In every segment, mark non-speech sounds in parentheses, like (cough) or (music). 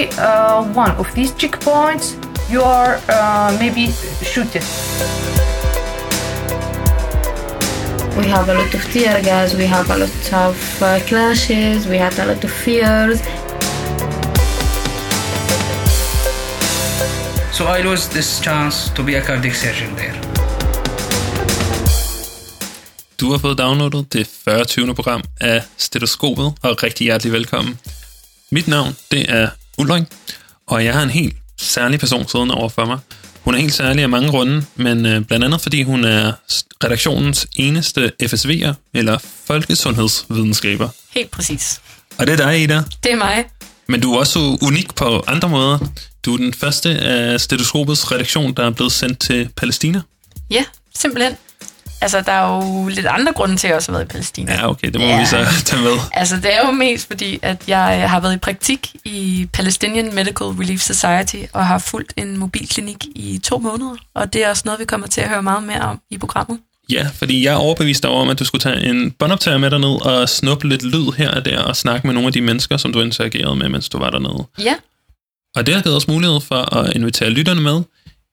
every uh, one of these checkpoints, you are uh, maybe shooted. We have a lot of tear gas, we have a lot of uh, clashes, we had a lot of fears. So I lost this chance to be a cardiac surgeon there. Du har fået downloadet det 40. program af Stetoskopet, og rigtig hjertelig velkommen. Mit navn, det er Ulrik, og jeg har en helt særlig person siddende over for mig. Hun er helt særlig af mange grunde, men øh, blandt andet fordi hun er redaktionens eneste FSV'er, eller folkesundhedsvidenskaber. Helt præcis. Og det er dig, Ida. Det er mig. Men du er også unik på andre måder. Du er den første af Stetoskopets redaktion, der er blevet sendt til Palæstina. Ja, simpelthen. Altså, der er jo lidt andre grunde til, at jeg også har været i Palæstina. Ja, okay, det må ja. vi så (laughs) tage med. Altså, det er jo mest fordi, at jeg har været i praktik i Palestinian Medical Relief Society og har fulgt en mobilklinik i to måneder. Og det er også noget, vi kommer til at høre meget mere om i programmet. Ja, fordi jeg er overbevist over, at du skulle tage en båndoptager med derned og snuppe lidt lyd her og der og snakke med nogle af de mennesker, som du interagerede med, mens du var dernede. Ja. Og det har givet os mulighed for at invitere lytterne med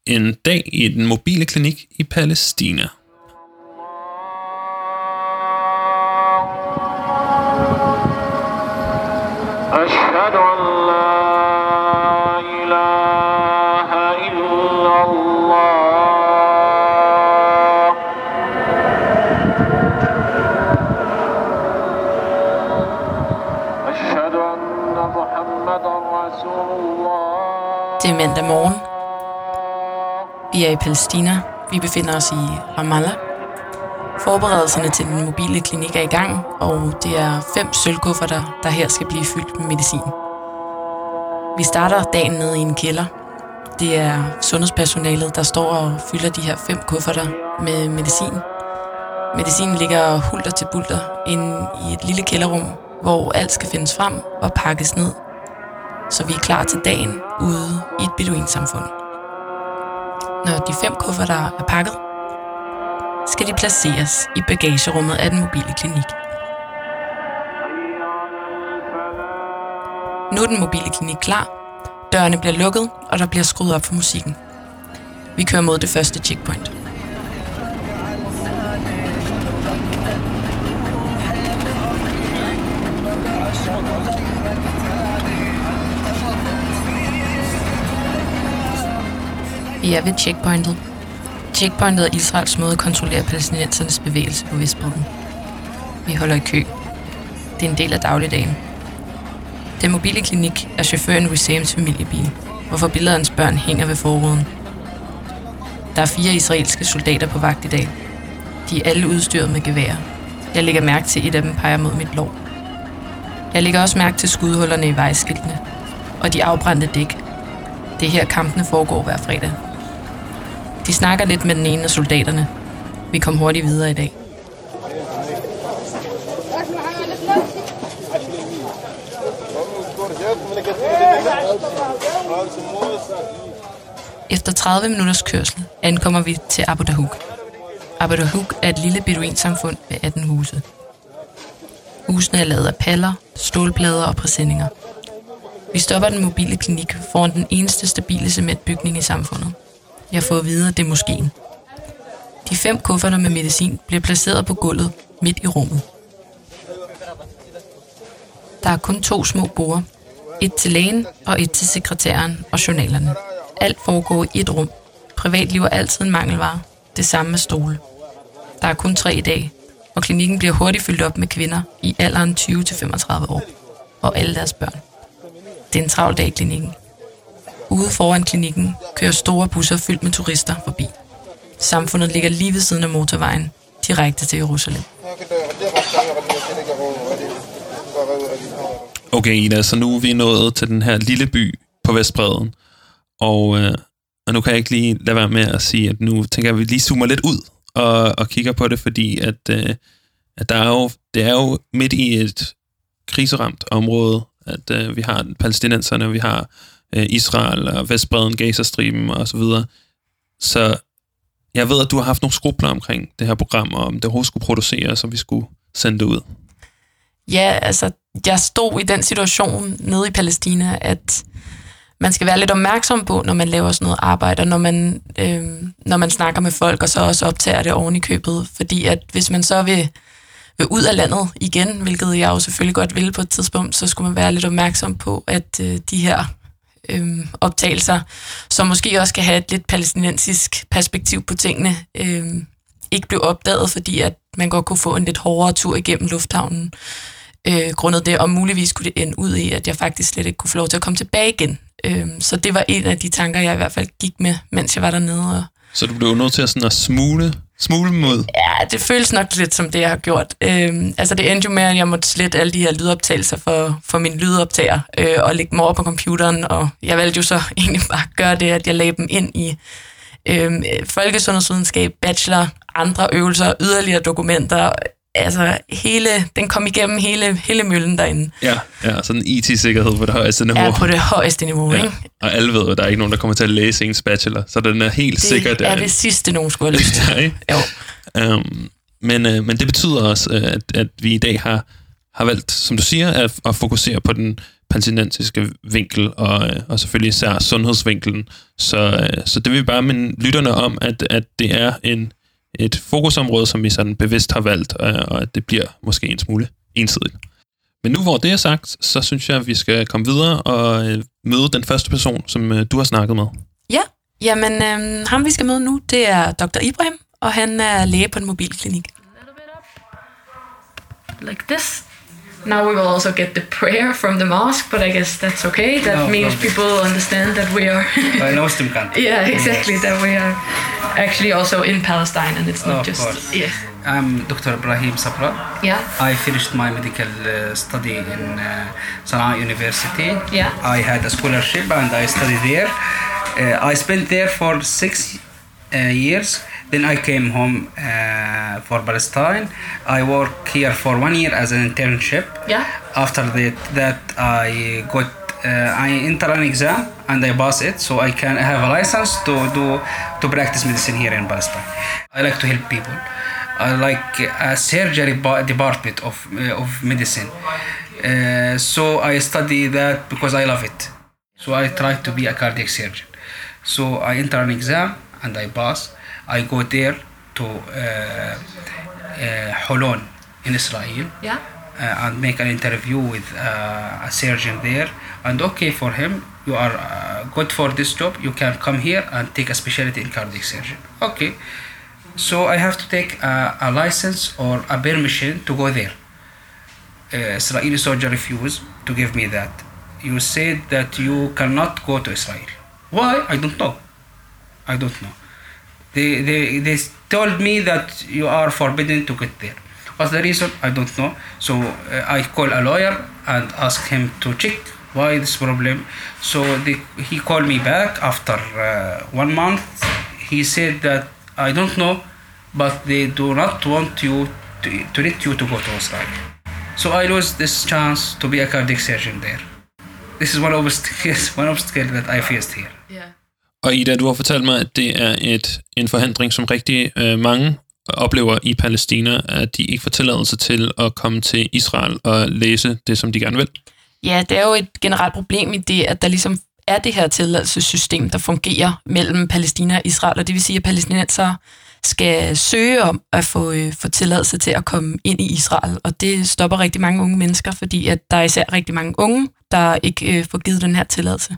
en dag i den mobile klinik i Palæstina. Det er mandag morgen. Vi er i Palæstina. Vi befinder os i Ramallah. Forberedelserne til den mobile klinik er i gang, og det er fem sølvkufferter, der her skal blive fyldt med medicin. Vi starter dagen nede i en kælder. Det er sundhedspersonalet, der står og fylder de her fem kufferter med medicin. Medicinen ligger hulter til bulter inde i et lille kælderrum, hvor alt skal findes frem og pakkes ned, så vi er klar til dagen ude i et beduinsamfund. Når de fem kufferter er pakket, skal de placeres i bagagerummet af den mobile klinik. Nu er den mobile klinik klar. Dørene bliver lukket, og der bliver skruet op for musikken. Vi kører mod det første checkpoint. Vi er ved checkpointet. Checkpointet er Israels måde at kontrollere palæstinensernes bevægelse på Vestbredden. Vi holder i kø. Det er en del af dagligdagen. Den mobile klinik er chaufføren Wissams familiebil, hvorfor billeder børn hænger ved forruden. Der er fire israelske soldater på vagt i dag. De er alle udstyret med gevær. Jeg lægger mærke til, at et af dem peger mod mit lår. Jeg lægger også mærke til skudhullerne i vejskiltene og de afbrændte dæk. Det er her kampene foregår hver fredag. De snakker lidt med den ene af soldaterne. Vi kom hurtigt videre i dag. Efter 30 minutters kørsel ankommer vi til Abu Dahuk. Abu Dahuk er et lille beduinsamfund med 18 huse. Husene er lavet af paller, stålplader og præsendinger. Vi stopper den mobile klinik foran den eneste stabile cementbygning i samfundet. Jeg får at vide, at det er moskeen. De fem kufferter med medicin bliver placeret på gulvet midt i rummet. Der er kun to små borde. Et til lægen og et til sekretæren og journalerne. Alt foregår i et rum. Privatliv er altid en mangelvare. Det samme med stole. Der er kun tre i dag, og klinikken bliver hurtigt fyldt op med kvinder i alderen 20-35 år. Og alle deres børn. Det er en travl dag i klinikken. Ude foran klinikken kører store busser fyldt med turister forbi. Samfundet ligger lige ved siden af motorvejen, direkte til Jerusalem. Okay, Ida, så nu er vi nået til den her lille by på Vestbreden. Og, øh, og nu kan jeg ikke lige lade være med at sige, at nu tænker jeg, at vi lige zoomer lidt ud og, og kigger på det, fordi at, øh, at der er jo, det er jo midt i et kriseramt område, at øh, vi har palæstinenserne, vi har øh, Israel og Vestbreden, Gazastriben og så videre. Så jeg ved, at du har haft nogle skrubler omkring det her program, og om det overhovedet skulle produceres, og vi skulle sende det ud. Ja, altså, jeg stod i den situation nede i Palæstina, at man skal være lidt opmærksom på, når man laver sådan noget arbejde, og når man, øh, når man snakker med folk, og så også optager det oven i købet. Fordi at hvis man så vil, vil ud af landet igen, hvilket jeg jo selvfølgelig godt vil på et tidspunkt, så skulle man være lidt opmærksom på, at øh, de her øh, optagelser, som måske også kan have et lidt palæstinensisk perspektiv på tingene, øh, ikke blev opdaget, fordi at man godt kunne få en lidt hårdere tur igennem lufthavnen øh, grundet det, og muligvis kunne det ende ud i, at jeg faktisk slet ikke kunne få lov til at komme tilbage igen. Øh, så det var en af de tanker, jeg i hvert fald gik med, mens jeg var dernede. Og, så du blev nødt til at, sådan at smule, smule mod. ja, det føles nok lidt som det, jeg har gjort. Øhm, altså det endte jo med, at jeg måtte slette alle de her lydoptagelser for, for min lydoptager, øh, og lægge dem over på computeren, og jeg valgte jo så (laughs) egentlig bare at gøre det, at jeg lagde dem ind i øh, folkesundhedsvidenskab, bachelor, andre øvelser, yderligere dokumenter, altså hele, den kom igennem hele, hele møllen derinde. Ja, ja sådan IT-sikkerhed på det højeste niveau. Er på det højeste niveau, ja. Ja. ikke? Og alle ved, at der er ikke nogen, der kommer til at læse ens bachelor, så den er helt Det sikker er derinde. det sidste, nogen skulle have (laughs) lyst til. Ja, ikke? Jo. Um, men, uh, men det betyder også, uh, at, at vi i dag har, har valgt, som du siger, at, at fokusere på den palæstinensiske vinkel, og, uh, og selvfølgelig især sundhedsvinkelen. Så, uh, så det vil vi bare minde lytterne om, at, at det er en, et fokusområde, som vi sådan bevidst har valgt, uh, og at det bliver måske en smule ensidigt. Men nu hvor det er sagt, så synes jeg, at vi skal komme videre og uh, møde den første person, som uh, du har snakket med. Ja, jamen øhm, ham vi skal møde nu, det er Dr. Ibrahim, og han er læge på en mobilklinik. like this. Now we will also get the prayer from the mosque, but I guess that's okay. That No means problem. people understand that we are. (laughs) Know Muslim country. (laughs) yeah, exactly. That we are actually also in Palestine, and it's not Of just. course. Yeah. I'm Dr. Ibrahim Sabra. Yeah. I finished my medical uh, study in uh, Sana'a University. Yeah. I had a scholarship and I studied there. Uh, I spent there for six uh, years. Then I came home uh, for Palestine. I worked here for one year as an internship. Yeah. After that, that I got uh, I enter an exam and I pass it, so I can have a license to do to practice medicine here in Palestine. I like to help people. I like a surgery department of uh, of medicine. Uh, so I study that because I love it. So I try to be a cardiac surgeon. So I enter an exam and I pass. I go there to uh, uh, Holon in Israel Yeah. and make an interview with uh, a surgeon there. And okay for him, you are uh, good for this job. You can come here and take a specialty in cardiac surgery. Okay. So I have to take a, a license or a permission to go there. Uh, Israeli soldier refused to give me that. You said that you cannot go to Israel. Why? I don't know. I don't know. They, they, they told me that you are forbidden to get there. What's the reason? I don't know. So uh, I call a lawyer and ask him to check why this problem. So they, he called me back after uh, one month. He said that I don't know, but they do not want you to, to let you to go to Israel. So I lose this chance to be a cardiac surgeon there. This is one obstacle, (laughs) one obstacle that I faced here. Og Ida, du har fortalt mig, at det er et, en forhindring, som rigtig øh, mange oplever i Palæstina, at de ikke får tilladelse til at komme til Israel og læse det, som de gerne vil. Ja, det er jo et generelt problem i det, at der ligesom er det her tilladelsessystem, der fungerer mellem Palæstina og Israel, og det vil sige, at palæstinenser skal søge om at få, øh, få tilladelse til at komme ind i Israel, og det stopper rigtig mange unge mennesker, fordi at der er især rigtig mange unge, der ikke øh, får givet den her tilladelse.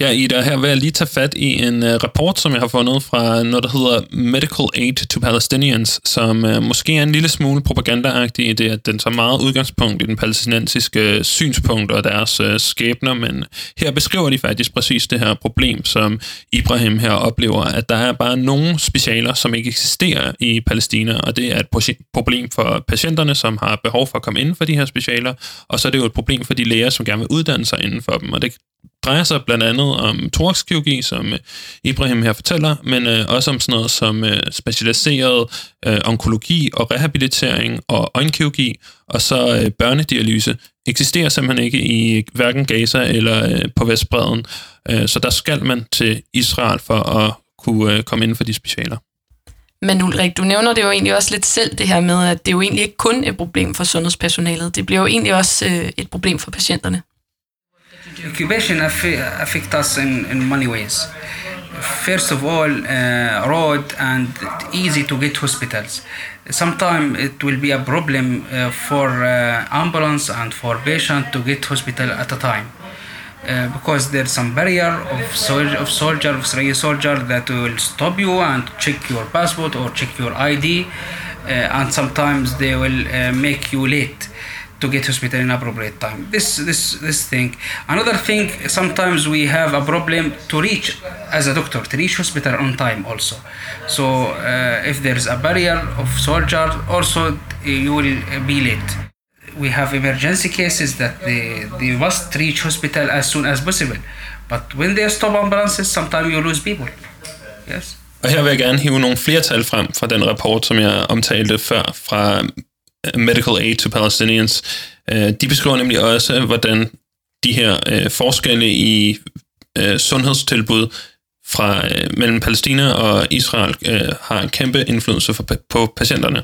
Ja, Ida, her vil jeg lige tage fat i en uh, rapport, som jeg har fundet fra noget, der hedder Medical Aid to Palestinians, som uh, måske er en lille smule propagandaagtig i det, at den tager meget udgangspunkt i den palæstinensiske øh, synspunkt og deres uh, skæbner, men her beskriver de faktisk præcis det her problem, som Ibrahim her oplever, at der er bare nogle specialer, som ikke eksisterer i Palæstina, og det er et problem for patienterne, som har behov for at komme inden for de her specialer, og så er det jo et problem for de læger, som gerne vil uddanne sig inden for dem, og det drejer sig blandt andet om thoraxkirurgi, som øh, Ibrahim her fortæller, men øh, også om sådan noget som øh, specialiseret øh, onkologi og rehabilitering og øjenkirurgi, og så øh, børnedialyse eksisterer simpelthen ikke i hverken Gaza eller øh, på Vestbreden, øh, så der skal man til Israel for at kunne øh, komme inden for de specialer. Men Ulrik, du nævner det jo egentlig også lidt selv, det her med, at det jo egentlig ikke kun er et problem for sundhedspersonalet, det bliver jo egentlig også øh, et problem for patienterne. Occupation affe- affect us in, in many ways. First of all, uh, road and easy to get hospitals. Sometimes it will be a problem uh, for uh, ambulance and for patient to get hospital at a time. Uh, because there's some barrier of, sol- of soldier, of Israeli soldier that will stop you and check your passport or check your ID, uh, and sometimes they will uh, make you late to get hospital in appropriate time. This this this thing. Another thing, sometimes we have a problem to reach as a doctor to reach hospital on time also. So uh, if there is a barrier of soldier, also uh, you will be late. We have emergency cases that they, they must reach hospital as soon as possible. But when they stop ambulances, sometimes you lose people. Yes. Og her vil jeg gerne hive nogle flere tal frem fra den rapport, som jeg omtalte før, fra Medical Aid to Palestinians. Øh, De beskriver nemlig også, hvordan de her øh, forskelle i øh, sundhedstilbud fra øh, mellem Palæstina og Israel øh, har en kæmpe indflydelse for, på patienterne.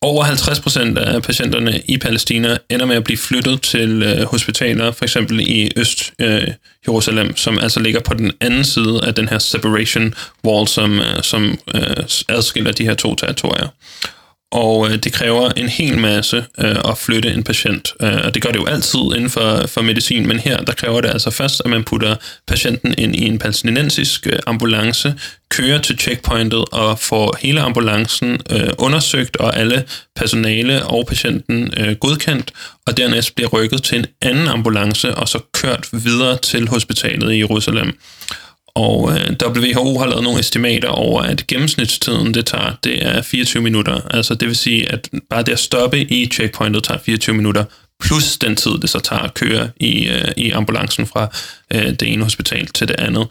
Over 50 procent af patienterne i Palæstina ender med at blive flyttet til øh, hospitaler, for eksempel i Øst-Jerusalem, øh, som altså ligger på den anden side af den her separation wall, som, øh, som øh, adskiller de her to territorier. Og øh, det kræver en hel masse øh, at flytte en patient, øh, og det gør det jo altid inden for, for medicin, men her der kræver det altså først, at man putter patienten ind i en palæstinensisk øh, ambulance, kører til checkpointet og får hele ambulancen øh, undersøgt og alle personale og patienten øh, godkendt, og dernæst bliver rykket til en anden ambulance og så kørt videre til hospitalet i Jerusalem. Og øh, WHO har lavet nogle estimater over, at gennemsnitstiden, det tager, det er 24 minutter. Altså det vil sige, at bare det at stoppe i checkpointet tager 24 minutter, plus den tid, det så tager at køre i, øh, i ambulancen fra øh, det ene hospital til det andet.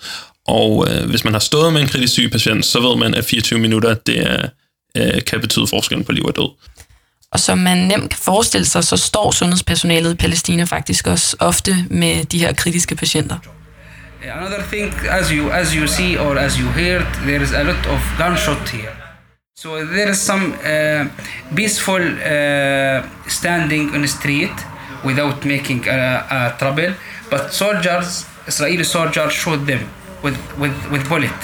Og øh, hvis man har stået med en kritisk syg patient, så ved man, at 24 minutter, det er, øh, kan betyde forskellen på liv og død. Og som man nemt kan forestille sig, så står sundhedspersonalet i Palæstina faktisk også ofte med de her kritiske patienter. Another thing, as you as you see or as you heard, there is a lot of gunshot here. So there is some uh, peaceful uh, standing on the street without making a, trouble, but soldiers, Israeli soldiers, shot them with with with bullet.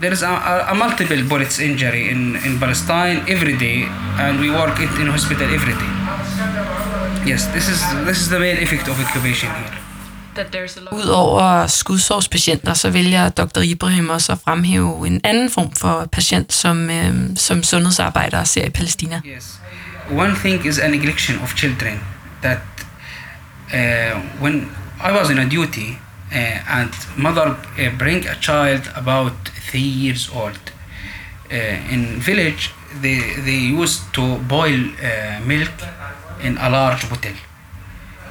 There is a, a, a multiple bullets injury in, in Palestine every day, and we work it in hospital every day. Yes, this is this is the main effect of occupation here. Udover skudsårspatienter, så vælger Dr. Ibrahim også at fremhæve en anden form for patient, som, øh, som sundhedsarbejdere ser i Palæstina. Yes. One thing is a neglection of children. That uh, when I was in a duty uh, and mother uh, bring a child about three years old, uh, in village they, they used to boil uh, milk in a large bottle.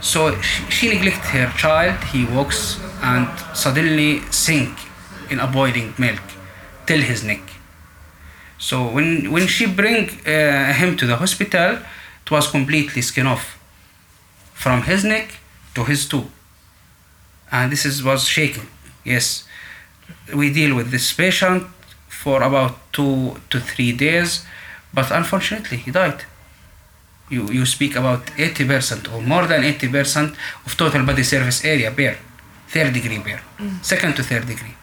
So she, she neglect her child. He walks and suddenly sink in a boiling milk till his neck. So when when she bring uh, him to the hospital, it was completely skin off, from his neck to his toe, and this is was shaking. Yes, we deal with this patient for about two to three days, but unfortunately he died. You you speak about 80% or more than 80% of total body surface area bare, third degree bare, second to third degree.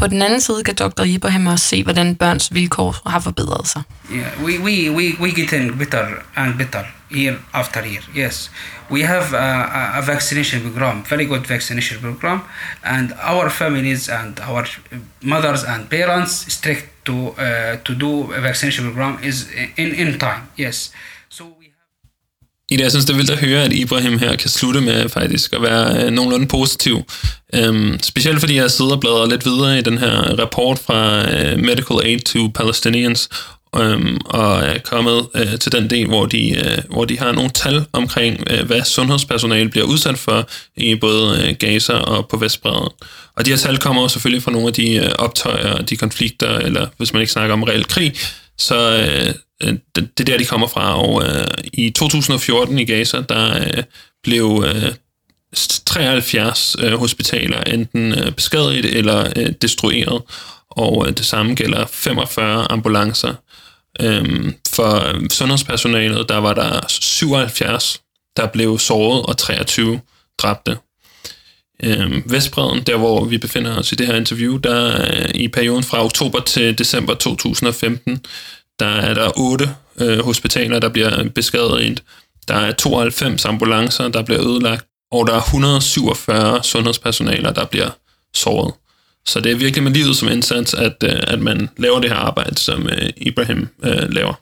På den anden side kan Dr. Ibrahim også se, hvordan børns vilkår har forbedret sig. Yeah, we, we, we, we getting better and better year after year. Yes, we have a, a- a vaccination program, very good vaccination program, and our families and our mothers and parents strict to uh, to do a vaccination program is in in time. Yes, so we have. Ida, jeg synes, det er vildt at høre, at Ibrahim her kan slutte med faktisk at være øh, nogenlunde positiv. Øhm, specielt fordi jeg sidder og bladrer lidt videre i den her rapport fra øh, Medical Aid to Palestinians, øhm, og er kommet øh, til den del, hvor de, øh, hvor de har nogle tal omkring, øh, hvad sundhedspersonale bliver udsat for i både øh, Gaza og på Vestbredden. Og de her tal kommer jo selvfølgelig fra nogle af de øh, optøjer, de konflikter, eller hvis man ikke snakker om reel krig, så øh, øh, det, det er der, de kommer fra. Og øh, i 2014 i Gaza, der øh, blev øh, 73 øh, hospitaler enten øh, beskadiget eller øh, destrueret, og øh, det samme gælder 45 ambulancer. Øhm, for øh, sundhedspersonalet, der var der 77, der blev såret, og 23 dræbte. Øh, Vestbreden, der hvor vi befinder os i det her interview, der øh, i perioden fra oktober til december 2015, der er der otte øh, hospitaler, der bliver beskadiget. Der er 92 ambulancer, der bliver ødelagt, og der er 147 sundhedspersonaler, der bliver såret. Så det er virkelig med livet som indsats, at, øh, at man laver det her arbejde, som øh, Ibrahim øh, laver.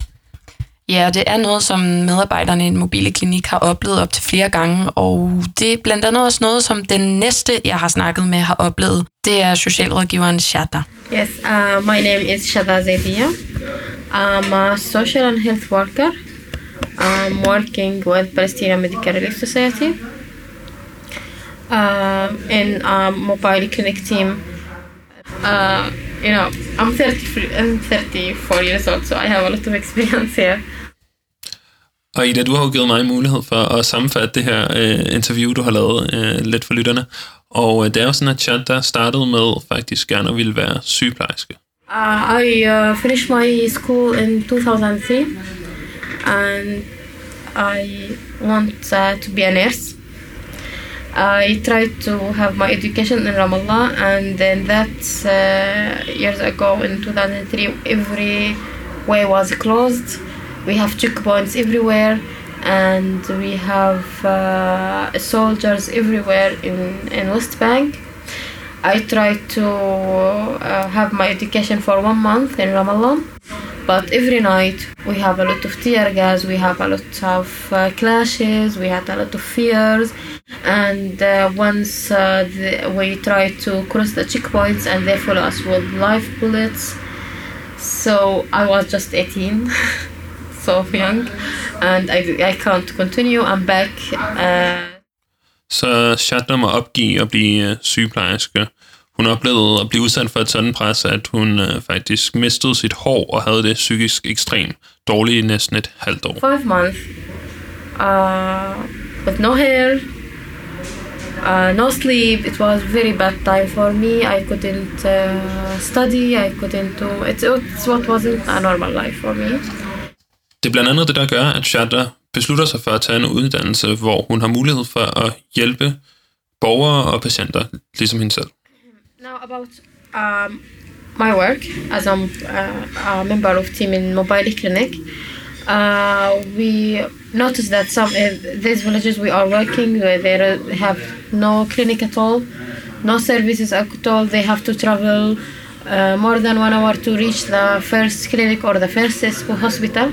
Ja, og det er noget, som medarbejderne i den mobile klinik har oplevet op til flere gange, og det er blandt andet også noget, som den næste, jeg har snakket med, har oplevet. Det er socialrådgiveren Shada. Yes, uh, my name is Shada Zedia. I'm a social and health worker. I'm working with Palestinian Medical Relief Society uh, in a mobile clinic team. Uh, you know, I'm 30, I'm 34 years old, so I have a lot of experience here. Og Ida, du har jo givet mig mulighed for at sammenfatte det her øh, interview, du har lavet øh, lidt for lytterne. Og øh, det er jo sådan, at Chad der startede med faktisk gerne at ville være sygeplejerske. Uh, I uh, finished my school in 2003 and I want uh, to be a nurse. I tried to have my education in Ramallah and then that uh, years ago in 2003 every way was closed. We have checkpoints everywhere and we have uh, soldiers everywhere in, in West Bank. I tried to uh, have my education for one month in Ramallah, but every night we have a lot of tear gas, we have a lot of uh, clashes, we had a lot of fears, and uh, once uh, the, we tried to cross the checkpoints and they follow us with live bullets. So I was just 18, (laughs) so young, and I, I can't continue. I'm back. Uh, Så Shadna må opgive at blive øh, sygeplejerske. Hun oplevede at blive udsat for et sådan pres, at hun øh, faktisk mistede sit hår og havde det psykisk ekstremt dårligt i næsten et halvt år. five months uh, with no hair uh, no sleep it was very bad time for me i couldn't uh, study i couldn't do it, it's what wasn't a normal life for me det er blandt andet det, der gør, at Shadda beslutter sig for at tage en uddannelse, hvor hun har mulighed for at hjælpe borgere og patienter, ligesom hende selv. now about um, my work as I'm uh, a member of team in mobile clinic uh, we noticed that some uh, these villages we are working with, they have no clinic at all no services at all they have to travel uh, more than one hour to reach the first clinic or the first hospital.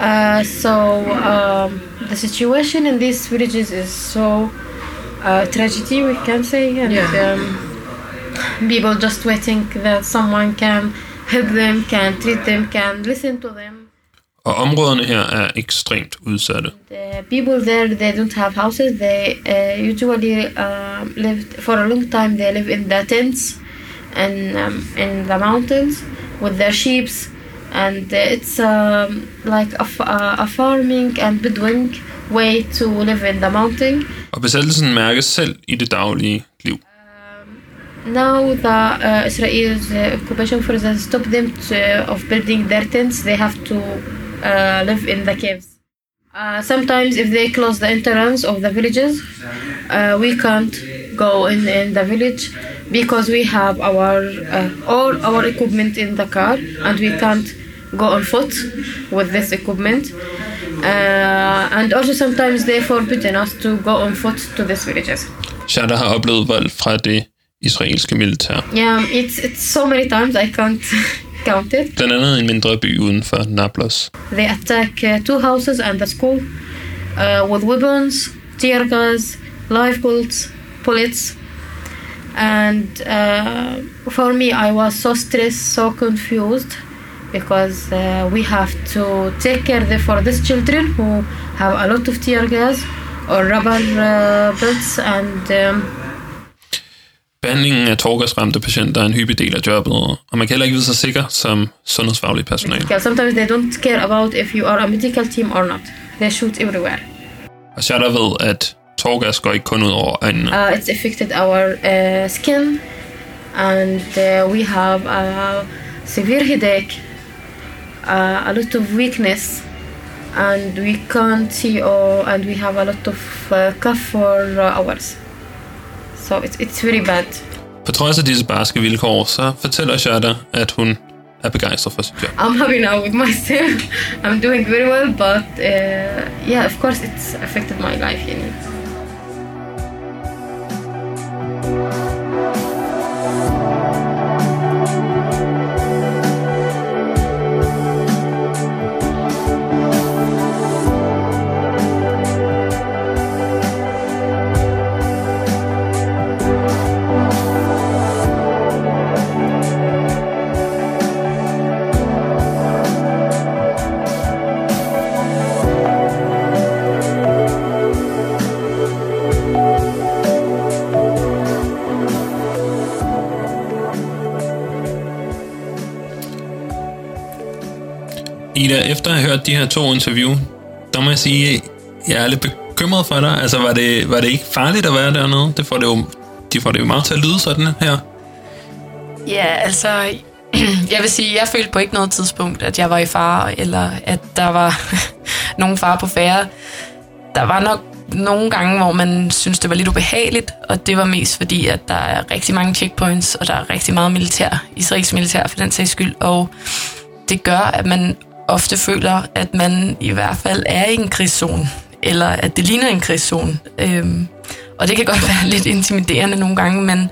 Uh, so um, the situation in these villages is so uh, tragedy we can say and um, people just waiting that someone can help them can treat them can listen to them. Og områderne her er ekstremt udsatte. the people there they don't have houses. They uh, usually um, live for a long time they live in the tents and um, in the mountains with their sheep and uh, it's um, like a farming and bedouin way to live in the mountain Og besættelsen mærkes selv i det daglige liv. now the uh, Israel's uh, occupation forces stop them to, of building their tents. They have to uh, live in the caves. Uh, sometimes, if they close the entrance of the villages, uh, we can't go in, in the village because we have our uh, all our equipment in the car and we can't go on foot with this equipment. Uh, and also sometimes they forbidden us to go on foot to these villages. Shada har oplevet vold fra det israelske militær. Yeah, it's it's so many times I can't (laughs) count it. Blandt andet en mindre by uden for Nablus. They attack uh, two houses and the school uh, with weapons, tear gas, live bullets, bullets. And uh, for me, I was so stressed, so confused because uh, we have to take care the, for these children who have a lot of tear gas or rubber uh, bullets and um, Behandlingen af torgasramte patienter er en hyppig del af jobbet, og man kan heller ikke vide sig sikker som sundhedsfaglig personale. because sometimes they don't care about if you are a medical team or not. They shoot everywhere. Og Shada ved, at torgas går ikke kun ud over øjnene. uh, it's affected our uh, skin and uh, we have a severe headache uh, a lot of weakness and we can't see or and we have a lot of uh, cough for uh, hours. So it's it's very bad. På trods af disse barske vilkår, så fortæller Shada, at hun er begejstret for sit job. I'm happy now with myself. I'm doing very well, but uh, yeah, of course, it's affected my life. You know. Bye. Ida, efter at have hørt de her to interview, der må jeg sige, at jeg er lidt bekymret for dig. Altså, var det, var det ikke farligt at være dernede? Det får det jo, de får det jo meget til at lyde sådan her. Ja, altså, (clears throat) jeg vil sige, jeg følte på ikke noget tidspunkt, at jeg var i fare, eller at der var (laughs) nogen fare på færre. Der var nok nogle gange, hvor man synes, det var lidt ubehageligt, og det var mest fordi, at der er rigtig mange checkpoints, og der er rigtig meget militær, israelsk militær for den sags skyld, og det gør, at man ofte føler, at man i hvert fald er i en krigszone, eller at det ligner en krigszone. Øhm, og det kan godt (laughs) være lidt intimiderende nogle gange, men,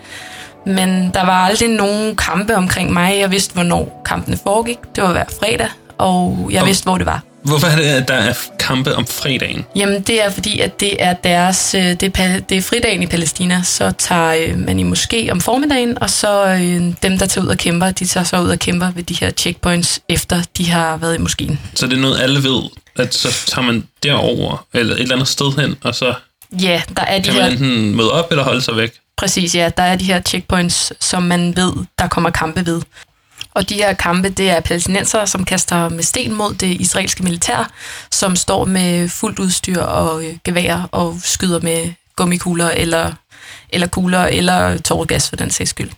men der var aldrig nogen kampe omkring mig. Jeg vidste, hvornår kampene foregik. Det var hver fredag, og jeg vidste, hvor det var. Hvorfor er det, at der er kampe om fredagen? Jamen, det er fordi, at det er deres, øh, det er, det er fridagen i Palæstina, så tager øh, man i moské om formiddagen, og så øh, dem, der tager ud og kæmper, de tager så ud og kæmper ved de her checkpoints, efter de har været i moskeen. Så det er noget, alle ved, at så tager man derover eller et eller andet sted hen, og så Ja, der er de kan man her, enten møde op eller holde sig væk. præcis, ja, der er de her checkpoints, som man ved, der kommer kampe ved. Og de her kampe, det er palæstinenser, som kaster med sten mod det israelske militær, som står med fuldt udstyr og øh, gevær og skyder med gummikugler eller, eller kugler eller tåregas for den sags skyld.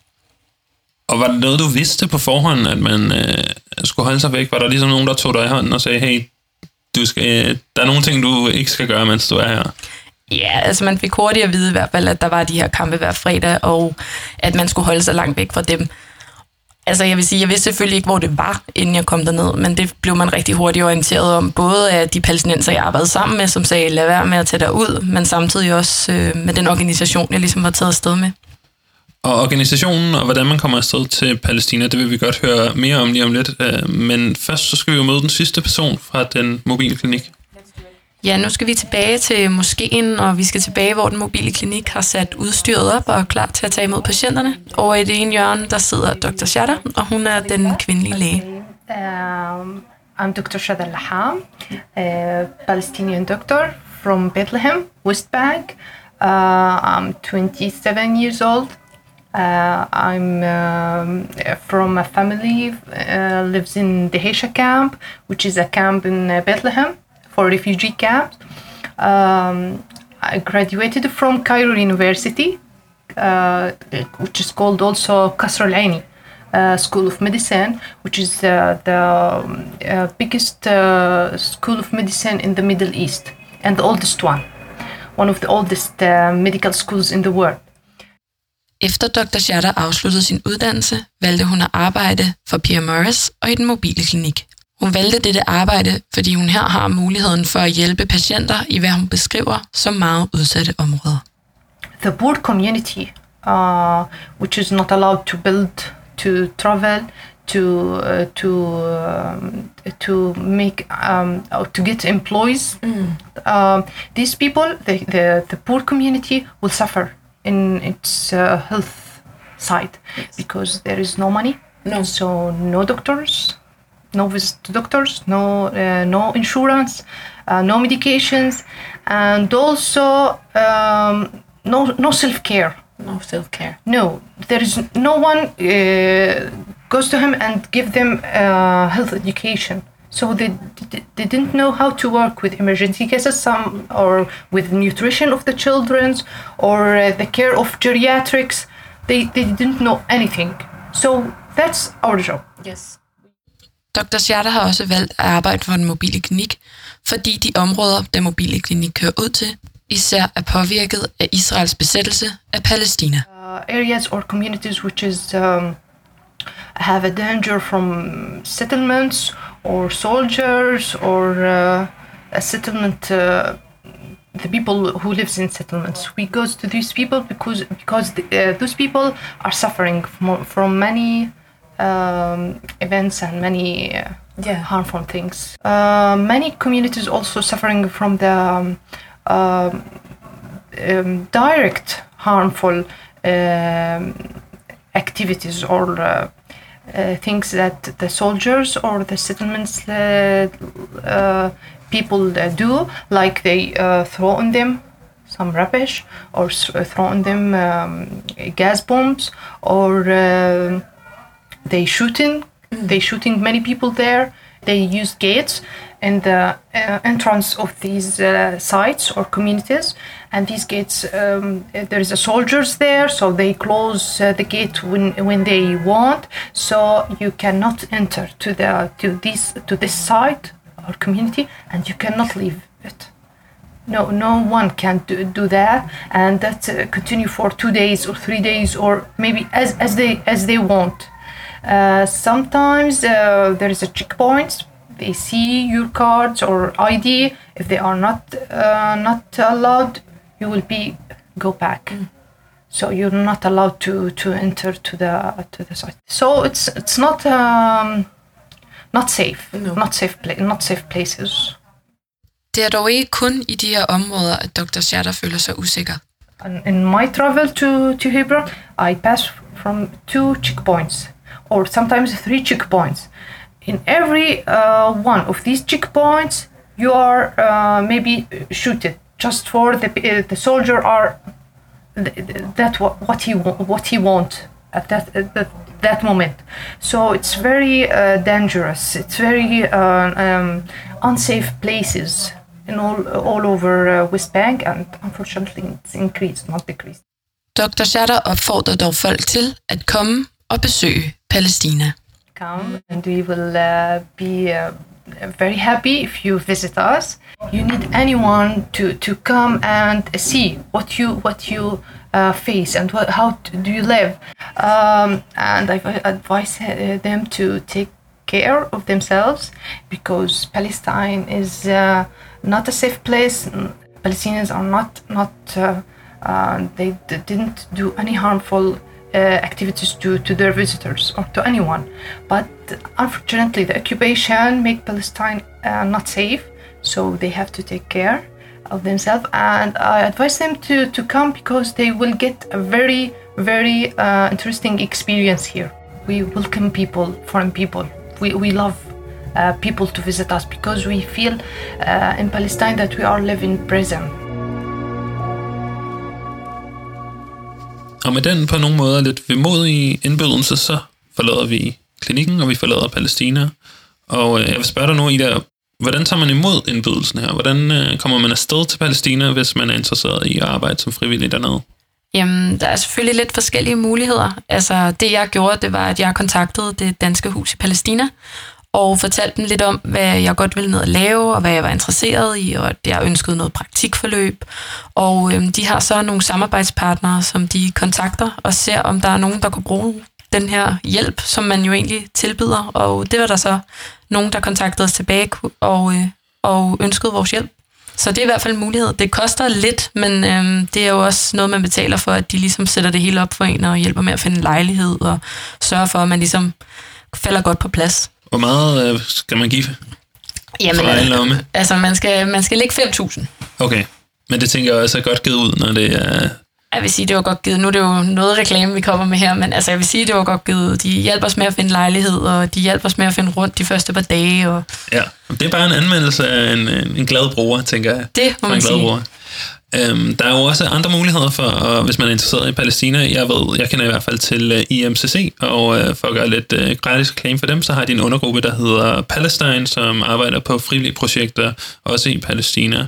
Og var det noget, du vidste på forhånd, at man øh, skulle holde sig væk? Var der ligesom nogen, der tog dig i hånden og sagde, hey, du skal, øh, der er nogle ting, du ikke skal gøre, mens du er her? Ja, altså man fik hurtigt at vide i hvert fald, at der var de her kampe hver fredag, og at man skulle holde sig langt væk fra dem. Altså jeg vil sige, jeg vidste selvfølgelig ikke, hvor det var, inden jeg kom derned, men det blev man rigtig hurtigt orienteret om, både af de palæstinenser, jeg arbejdede sammen med, som sagde, lad være med at tage dig ud, men samtidig også øh, med den organisation, jeg ligesom var taget afsted med. Og organisationen og hvordan man kommer afsted til Palæstina, det vil vi godt høre mere om lige om lidt. Øh, men først så skal vi jo møde den sidste person fra den mobile klinik. Ja, nu skal vi tilbage til moskeen, og vi skal tilbage, hvor den mobile klinik har sat udstyret op og er klar til at tage imod patienterne. Og i det ene hjørne, der sidder Dr. Shatter, og hun er den kvindelige læge. Um, I'm Dr. Shada Laham, a Palestinian doctor from Bethlehem, West Bank. Uh, I'm 27 years old. Uh, I'm um, from a family uh, lives in the Hesha camp, which is a camp in uh, Bethlehem for refugee camps. Um, I graduated from Cairo University, uh, which is called also Kasr Al Aini uh, School of Medicine, which is uh, the um, uh, biggest uh, school of medicine in the Middle East and the oldest one, one of the oldest uh, medical schools in the world. Efter Dr. Shatter afsluttede sin uddannelse, valgte hun at arbejde for Pierre Morris og i den mobile klinik. Hun valgte dette arbejde, fordi hun her har muligheden for at hjælpe patienter i hvad hun beskriver som meget udsatte områder. the poor community, uh, which is not allowed to build, to travel, to uh, to um, to make um, to get employees. Um, these people, the, the the poor community, will suffer in its uh, health side because there is no money, No. so no doctors, no visit to doctors, no uh, no insurance, uh, no medications, and also um, no no self care. No self-care. No, there is no one uh, goes to him and give them uh, health education. So they, they didn't know how to work with emergency cases, some or with nutrition of the children's or uh, the care of geriatrics. They, they didn't know anything. So that's our job. Yes. Dr. Shatter har også valgt at arbejde for en mobile klinik, fordi de områder, den mobile klinik kører ud til, især er påvirket af Israels besættelse af Palæstina. uh, areas or communities which is um, have a danger from settlements or soldiers or uh, a settlement uh, the people who lives in settlements we goes to these people because because the, uh, those people are suffering from, from many um, events and many uh, Yeah. harmful things uh, many communities also suffering from the um, um, um, direct harmful um, activities or uh, uh, things that the soldiers or the settlements uh, people do, like they uh, throw on them some rubbish or throw on them um, gas bombs or they shooting they shooting many people there. They use gates in the uh, entrance of these uh, sites or communities. And these gates um, there is a soldiers there so they close uh, the gate when when they want. So you cannot enter to the to this to this site or community and you cannot leave it. No no one can do, do that. And that uh, continue for two days or three days or maybe as, as they as they want. uh, sometimes uh, there is a checkpoint. They see your cards or id if they are not uh, not allowed you will be go back. So you're not allowed to to enter to the to the site. So it's it's not um, not safe. No. not safe pla- not safe places. Det er dog ikke kun i de her områder, at Dr. Shatter føler sig usikker. In my travel to, to Hebron, I pass from two checkpoints or sometimes three checkpoints. In every uh, one of these checkpoints, you are uh, maybe shooted just for the, uh, the soldier are th- th- that what, what he what he want at that at that, that moment. So it's very uh, dangerous. It's very uh, um, unsafe places in all all over uh, West Bank, and unfortunately, it's increased, not decreased. Dr. Shatter opfordrer dog folk til at komme og besøge Palæstina. Come and we will uh, be uh, very happy if you visit us. You need anyone to, to come and see what you what you uh, face and what, how do you live. Um, and I advise uh, them to take care of themselves because Palestine is uh, not a safe place. Palestinians are not not uh, uh, they didn't do any harmful activities to, to their visitors or to anyone. But unfortunately, the occupation make Palestine uh, not safe, so they have to take care of themselves. And I advise them to, to come because they will get a very very uh, interesting experience here. We welcome people, foreign people. We, we love uh, people to visit us because we feel uh, in Palestine that we are living in prison. Og med den på nogle måder lidt vemodige indbydelse, så forlader vi klinikken, og vi forlader Palæstina. Og øh, jeg vil spørge dig nu, Ida, hvordan tager man imod indbydelsen her? Hvordan øh, kommer man afsted til Palæstina, hvis man er interesseret i at arbejde som frivillig dernede? Jamen, der er selvfølgelig lidt forskellige muligheder. Altså, det jeg gjorde, det var, at jeg kontaktede det danske hus i Palæstina, og fortalte dem lidt om, hvad jeg godt ville ned at lave, og hvad jeg var interesseret i, og at jeg ønskede noget praktikforløb. Og øhm, de har så nogle samarbejdspartnere, som de kontakter og ser, om der er nogen, der kunne bruge den her hjælp, som man jo egentlig tilbyder. Og det var der så nogen, der kontaktede os tilbage og, øh, og ønskede vores hjælp. Så det er i hvert fald en mulighed. Det koster lidt, men øhm, det er jo også noget, man betaler for, at de ligesom sætter det hele op for en og hjælper med at finde en lejlighed og sørger for, at man ligesom falder godt på plads. Hvor meget øh, skal man give Jamen, for egen øh, lomme? altså man skal, man skal lægge 5.000. Okay, men det tænker jeg også er godt givet ud, når det er... Jeg vil sige, det var godt givet. Nu er det jo noget reklame, vi kommer med her, men altså, jeg vil sige, det var godt givet. De hjælper os med at finde lejlighed, og de hjælper os med at finde rundt de første par dage, og Ja, det er bare en anmeldelse af en, en, en glad bruger, tænker jeg. det må en man glad sige. bruger. Øhm, der er jo også andre muligheder for, og hvis man er interesseret i Palæstina. Jeg ved, jeg kender i hvert fald til øh, uh, IMCC, og øh, uh, for at gøre lidt uh, gratis claim for dem, så har de en undergruppe, der hedder Palestine, som arbejder på frivillige projekter, også i Palæstina.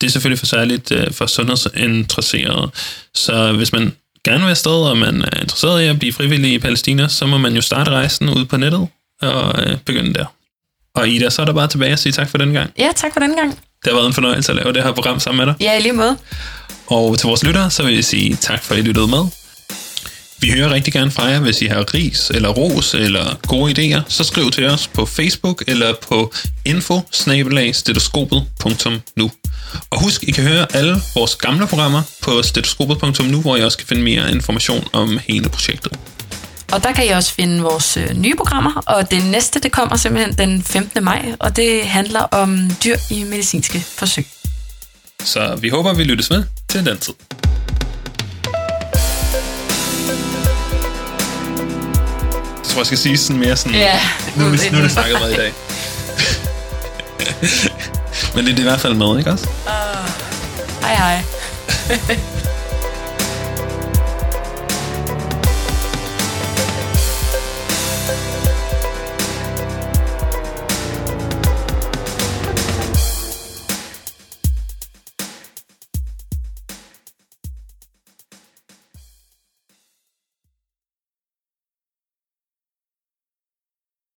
Det er selvfølgelig for særligt uh, for sundhedsinteresserede. Så hvis man gerne vil afsted, og man er interesseret i at blive frivillig i Palæstina, så må man jo starte rejsen ude på nettet og uh, begynde der. Og Ida, så er der bare tilbage at sige tak for den gang. Ja, tak for den gang. Det har været en fornøjelse at lave det her program sammen med dig. Ja, i lige måde. Og til vores lyttere, så vil jeg sige tak for, at I lyttede med. Vi hører rigtig gerne fra jer, hvis I har ris eller ros eller gode idéer, så skriv til os på Facebook eller på info Og husk, I kan høre alle vores gamle programmer på stetoskopet.nu, hvor I også kan finde mere information om hele projektet. Og der kan I også finde vores øh, nye programmer, og det næste, det kommer simpelthen den 15. maj, og det handler om dyr i medicinske forsøg. Så vi håber, vi lyttes med til den tid. Jeg tror, jeg skal sige sådan mere sådan... Ja. Nu, nu, nu er det snakket meget i dag. (laughs) Men det er i hvert fald med, ikke også? Hej hej.